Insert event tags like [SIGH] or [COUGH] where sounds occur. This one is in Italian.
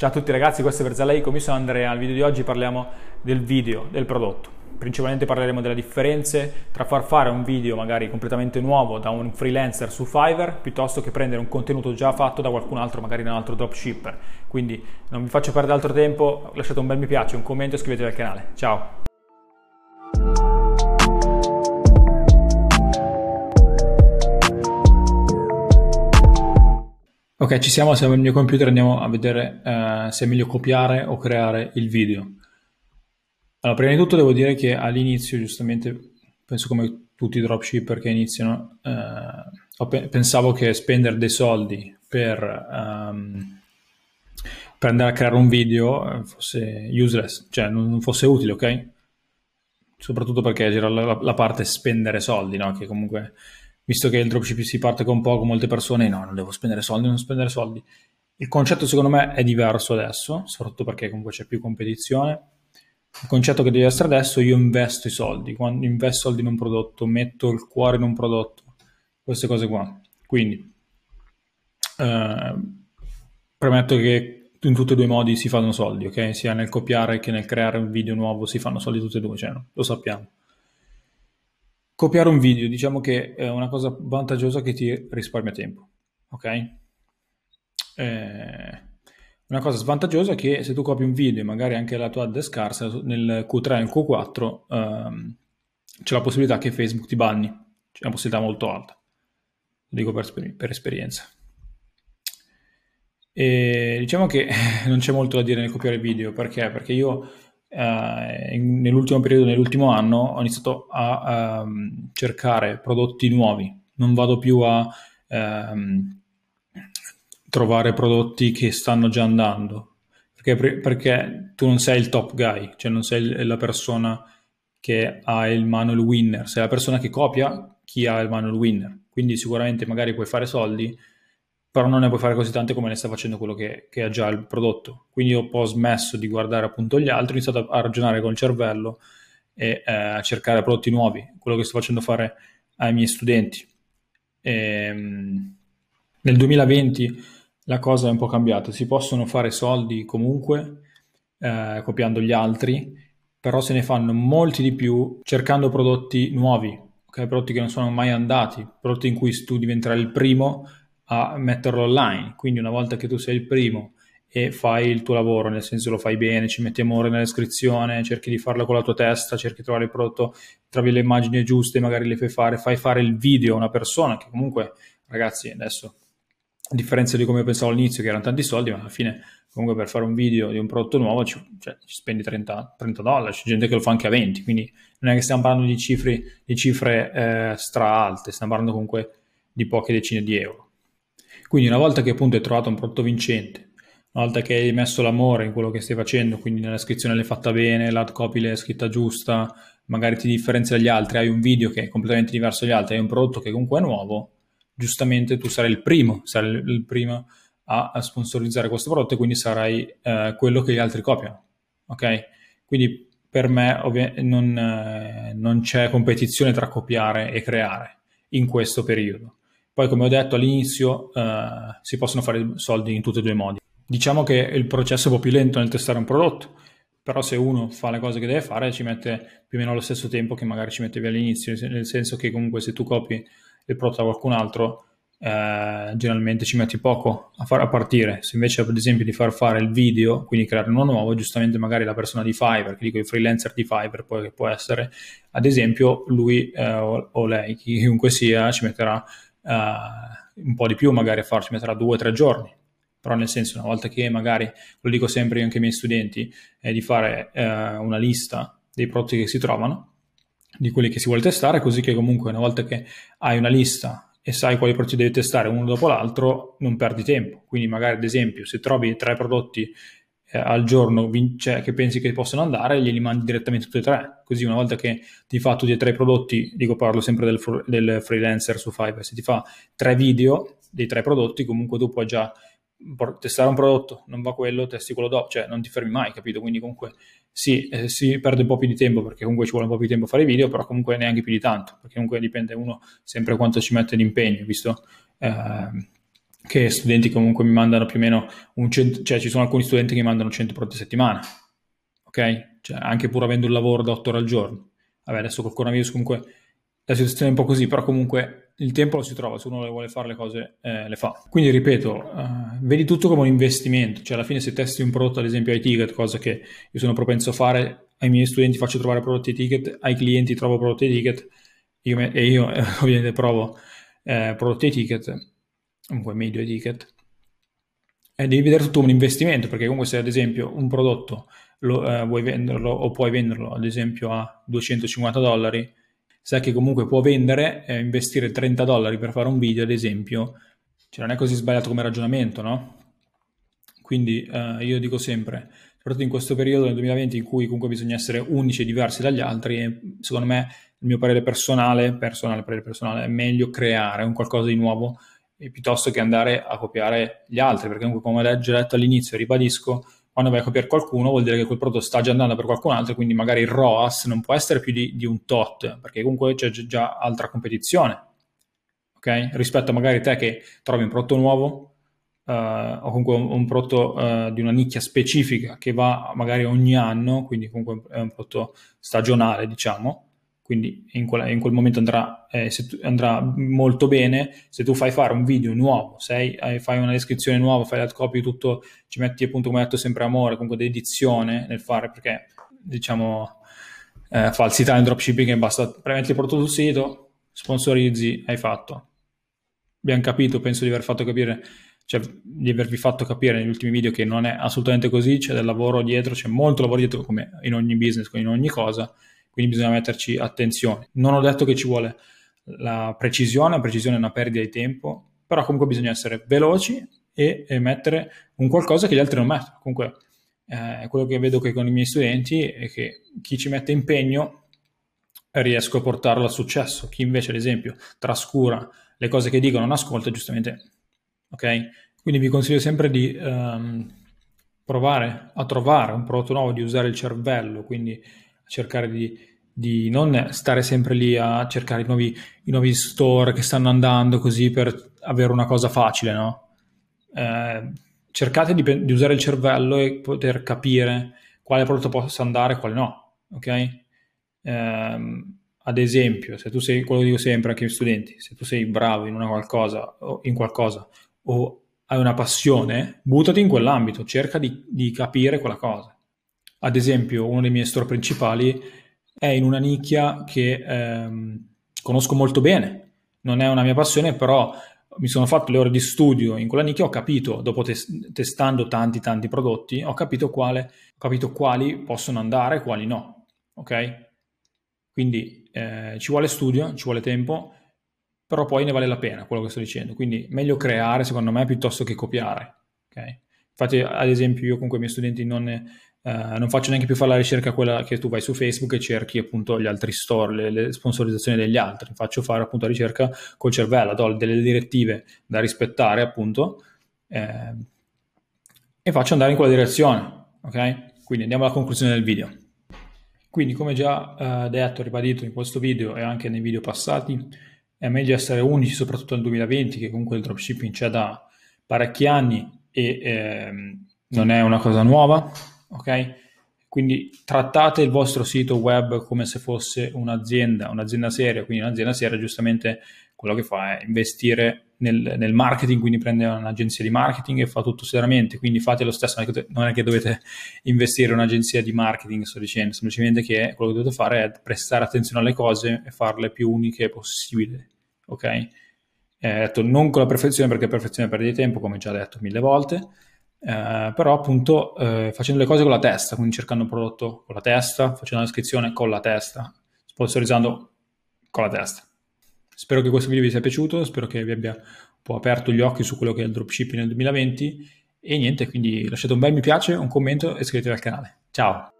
Ciao a tutti ragazzi, questo è Verzalaico, mi sono Andrea, al video di oggi parliamo del video, del prodotto. Principalmente parleremo delle differenze tra far fare un video magari completamente nuovo da un freelancer su Fiverr piuttosto che prendere un contenuto già fatto da qualcun altro, magari da un altro dropshipper. Quindi non vi faccio perdere altro tempo, lasciate un bel mi piace, un commento e iscrivetevi al canale. Ciao! Ok, ci siamo, siamo nel mio computer, andiamo a vedere eh, se è meglio copiare o creare il video. Allora, prima di tutto devo dire che all'inizio, giustamente, penso come tutti i dropshipper che iniziano, eh, pensavo che spendere dei soldi per, um, per, andare a creare un video eh, fosse useless, cioè non, fosse utile, ok? Soprattutto perché c'era la, la parte spendere soldi, no? Che comunque visto che il dropshipping si parte con poco, molte persone no, non devo spendere soldi, non spendere soldi. Il concetto secondo me è diverso adesso, soprattutto perché comunque c'è più competizione. Il concetto che deve essere adesso, io investo i soldi, quando investo soldi in un prodotto, metto il cuore in un prodotto, queste cose qua. Quindi, eh, premetto che in tutti e due i modi si fanno soldi, ok? Sia nel copiare che nel creare un video nuovo si fanno soldi tutti e due, cioè, lo sappiamo. Copiare un video, diciamo che è una cosa vantaggiosa che ti risparmia tempo, ok? Eh, una cosa svantaggiosa è che se tu copi un video e magari anche la tua ad è scarsa, nel Q3 e nel Q4 ehm, c'è la possibilità che Facebook ti banni, c'è una possibilità molto alta, lo dico per, per esperienza. E diciamo che [LAUGHS] non c'è molto da dire nel copiare video, perché? Perché io eh, nell'ultimo periodo, nell'ultimo anno, ho iniziato a, um, cercare prodotti nuovi. Non vado più a um, trovare prodotti che stanno già andando. Perché, perché, tu non sei il top guy, cioè non sei la persona che ha il manual winner, sei la persona che copia chi ha il manual winner. Quindi sicuramente magari puoi fare soldi, però non ne puoi fare così tante come ne sta facendo quello che, che ha già il prodotto. Quindi ho un po' smesso di guardare appunto gli altri, ho iniziato a, ragionare con il cervello e eh, a cercare prodotti nuovi, quello che sto facendo fare ai miei studenti. E, ehm, nel 2020 la cosa è un po' cambiata, si possono fare soldi comunque eh, copiando gli altri, però se ne fanno molti di più cercando prodotti nuovi, okay? prodotti che non sono mai andati, prodotti in cui tu diventerai il primo a metterlo online. Quindi una volta che tu sei il primo e fai il tuo lavoro, nel senso lo fai bene, ci metti amore nella descrizione, cerchi di farlo con la tua testa, cerchi di trovare il prodotto, trovi le immagini giuste, magari le fai fare, fai fare il video a una persona che comunque, ragazzi, adesso, a differenza di come pensavo all'inizio, che erano tanti soldi, ma alla fine comunque per fare un video di un prodotto nuovo ci, cioè, ci spendi 30, 30, dollari, c'è gente che lo fa anche a 20, quindi non è che stiamo parlando di cifre, di cifre eh, stra alte, stiamo parlando comunque di poche decine di euro. Quindi una volta che appunto hai trovato un prodotto vincente, una volta che hai messo l'amore in quello che stai facendo, quindi nella descrizione l'hai fatta bene, l'ad copy l'hai scritta giusta, magari ti differenzia dagli altri, hai un video che è completamente diverso dagli altri, hai un prodotto che comunque è nuovo, giustamente tu sarai il primo, sarai il primo a, a sponsorizzare questo prodotto e quindi sarai eh, quello che gli altri copiano. Ok? Quindi per me ovvi- non, eh, non c'è competizione tra copiare e creare in questo periodo. Poi, come ho detto all'inizio, eh, si possono fare soldi in tutti e due i modi. Diciamo che il processo è un po' più lento nel testare un prodotto, però se uno fa le cose che deve fare ci mette più o meno lo stesso tempo che magari ci mettevi all'inizio, nel senso che comunque se tu copi il prodotto da qualcun altro, eh, generalmente ci metti poco a, far, a partire. Se invece ad esempio di far fare il video, quindi creare uno nuovo, giustamente magari la persona di Fiverr, che dico il freelancer di Fiverr, poi che può essere, ad esempio lui eh, o, o lei, chiunque sia, ci metterà uh, un po' di più magari a farci, metterà due o tre giorni. Però nel senso, una volta che magari, lo dico sempre anche ai miei studenti, è di fare uh, una lista dei prodotti che si trovano, di quelli che si vuole testare, così che comunque una volta che hai una lista e sai quali prodotti devi testare uno dopo l'altro, non perdi tempo. Quindi magari ad esempio se trovi tre prodotti eh, al giorno vin- cioè, che pensi che possano andare, glieli mandi direttamente tutti e tre. Così una volta che ti fa tutti e tre i prodotti, dico parlo sempre del, del freelancer su Fiverr, se ti fa tre video dei tre prodotti, comunque tu puoi già testare un prodotto, non va quello, testi quello dopo, cioè non ti fermi mai, capito? Quindi comunque sì, eh, si perde un po' più di tempo perché comunque ci vuole un po' più di tempo fare i video, però comunque neanche più di tanto, perché comunque dipende uno sempre quanto ci mette di impegno, visto... Eh, che studenti comunque mi mandano più o meno un cento, cioè ci sono alcuni studenti che mi mandano 100 prodotti a settimana, ok? Cioè anche pur avendo un lavoro da 8 ore al giorno. Vabbè, adesso col coronavirus comunque la situazione è un po' così, però comunque il tempo lo si trova, se uno vuole fare le cose eh, le fa. Quindi ripeto, uh, vedi tutto come un investimento, cioè alla fine se testi un prodotto ad esempio ai ticket, cosa che io sono propenso a fare, ai miei studenti faccio trovare prodotti ticket, ai clienti trovo prodotti ticket io me, e io eh, [LAUGHS] ovviamente provo eh, prodotti ticket, comunque medio ticket, e devi vedere tutto un investimento, perché comunque se ad esempio un prodotto lo, eh, vuoi venderlo o puoi venderlo ad esempio a 250 dollari, sai che comunque può vendere e investire 30 dollari per fare un video, ad esempio, cioè non è così sbagliato come ragionamento, no? Quindi eh, io dico sempre, soprattutto in questo periodo nel 2020 in cui comunque bisogna essere unici e diversi dagli altri, secondo me il mio parere personale, personale, parere personale, è meglio creare un qualcosa di nuovo piuttosto che andare a copiare gli altri, perché comunque come ho detto all'inizio, ribadisco, quando vai a copiare qualcuno vuol dire che quel prodotto sta già andando per qualcun altro, quindi magari il ROAS non può essere più di, di un tot, perché comunque c'è già altra competizione, ok? Rispetto a magari te che trovi un prodotto nuovo uh, o comunque un, un prodotto uh, di una nicchia specifica che va magari ogni anno, quindi comunque è un prodotto stagionale, diciamo, quindi in, quella, in quel momento andrà, eh, tu, andrà, molto bene. Se tu fai fare un video nuovo, sei, fai una descrizione nuova, fai la copy, tutto, ci metti appunto, come detto, sempre amore, comunque dedizione nel fare, perché diciamo eh, falsità nel dropshipping basta premetti il prodotto sul sito, sponsorizzi, hai fatto. Abbiamo capito, penso di aver fatto capire cioè, di avervi fatto capire negli ultimi video che non è assolutamente così, c'è del lavoro dietro, c'è molto lavoro dietro come in ogni business, come in ogni cosa quindi bisogna metterci attenzione. Non ho detto che ci vuole la precisione, la precisione è una perdita di tempo, però comunque bisogna essere veloci e, e mettere un qualcosa che gli altri non mettono. Comunque eh, quello che vedo che con i miei studenti è che chi ci mette impegno riesco a portarlo al successo, chi invece ad esempio trascura le cose che dicono, non ascolta, giustamente, ok? Quindi vi consiglio sempre di um, provare a trovare un prodotto nuovo, di usare il cervello, quindi cercare di, di non stare sempre lì a cercare i nuovi, i nuovi, store che stanno andando così per avere una cosa facile, no? Eh, cercate di, di, usare il cervello e poter capire quale prodotto possa andare e quale no, ok? Eh, ad esempio, se tu sei, quello che dico sempre anche ai studenti, se tu sei bravo in una qualcosa o in qualcosa o hai una passione, buttati in quell'ambito, cerca di, di capire quella cosa. Ad esempio, uno dei miei store principali è in una nicchia che ehm, conosco molto bene. Non è una mia passione, però mi sono fatto le ore di studio in quella nicchia, ho capito, dopo tes- testando tanti tanti prodotti, ho capito, quale, ho capito quali possono andare e quali no. Ok? Quindi eh, ci vuole studio, ci vuole tempo, però poi ne vale la pena quello che sto dicendo. Quindi meglio creare, secondo me, piuttosto che copiare. Ok? Infatti, ad esempio, io con quei miei studenti non, Uh, non faccio neanche più fare la ricerca quella che tu vai su Facebook e cerchi appunto gli altri store, le, le sponsorizzazioni degli altri. Faccio fare appunto la ricerca col cervello, do delle direttive da rispettare appunto eh, e faccio andare in quella direzione. Ok? Quindi andiamo alla conclusione del video. Quindi come già uh, detto, ribadito in questo video e anche nei video passati, è meglio essere unici soprattutto nel 2020 che comunque il dropshipping c'è da parecchi anni e eh, non è una cosa nuova ok? Quindi trattate il vostro sito web come se fosse un'azienda, un'azienda seria, quindi un'azienda seria giustamente quello che fa è investire nel, nel, marketing, quindi prende un'agenzia di marketing e fa tutto seriamente, quindi fate lo stesso, non è che dovete investire in un'agenzia di marketing, sto dicendo, semplicemente che quello che dovete fare è prestare attenzione alle cose e farle più uniche possibile, ok? Eh, detto, non con la perfezione perché perfezione perde tempo, come già detto mille volte, eh, però appunto eh, facendo le cose con la testa, quindi cercando un prodotto con la testa, facendo la descrizione con la testa, sponsorizzando con la testa. Spero che questo video vi sia piaciuto, spero che vi abbia un po' aperto gli occhi su quello che è il dropshipping nel 2020 e niente, quindi lasciate un bel mi piace, un commento e iscrivetevi al canale. Ciao!